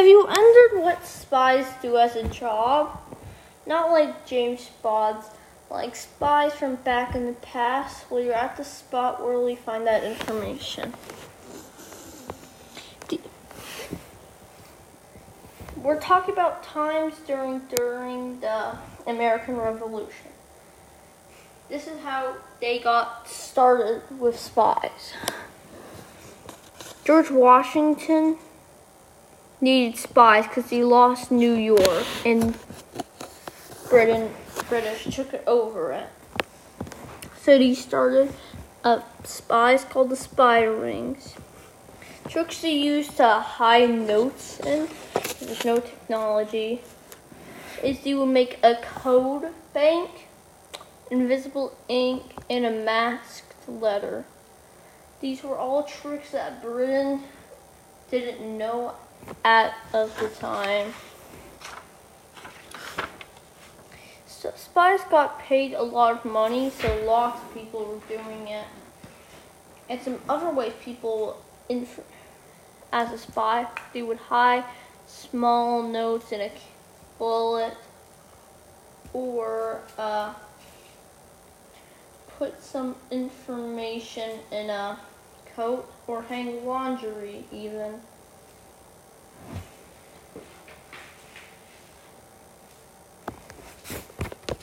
Have you wondered what spies do as a job? Not like James Bond's, like spies from back in the past. Well, you're at the spot where we find that information. We're talking about times during during the American Revolution. This is how they got started with spies. George Washington needed spies because he lost New York and Britain British took it over it. So he started uh, spies called the spy rings. Tricks they used to hide notes in. There's no technology. Is they would make a code bank, invisible ink, and a masked letter. These were all tricks that Britain didn't know at of the time. So spies got paid a lot of money, so lots of people were doing it. And some other ways people, inf- as a spy, they would hide small notes in a bullet or uh, put some information in a coat or hang laundry even.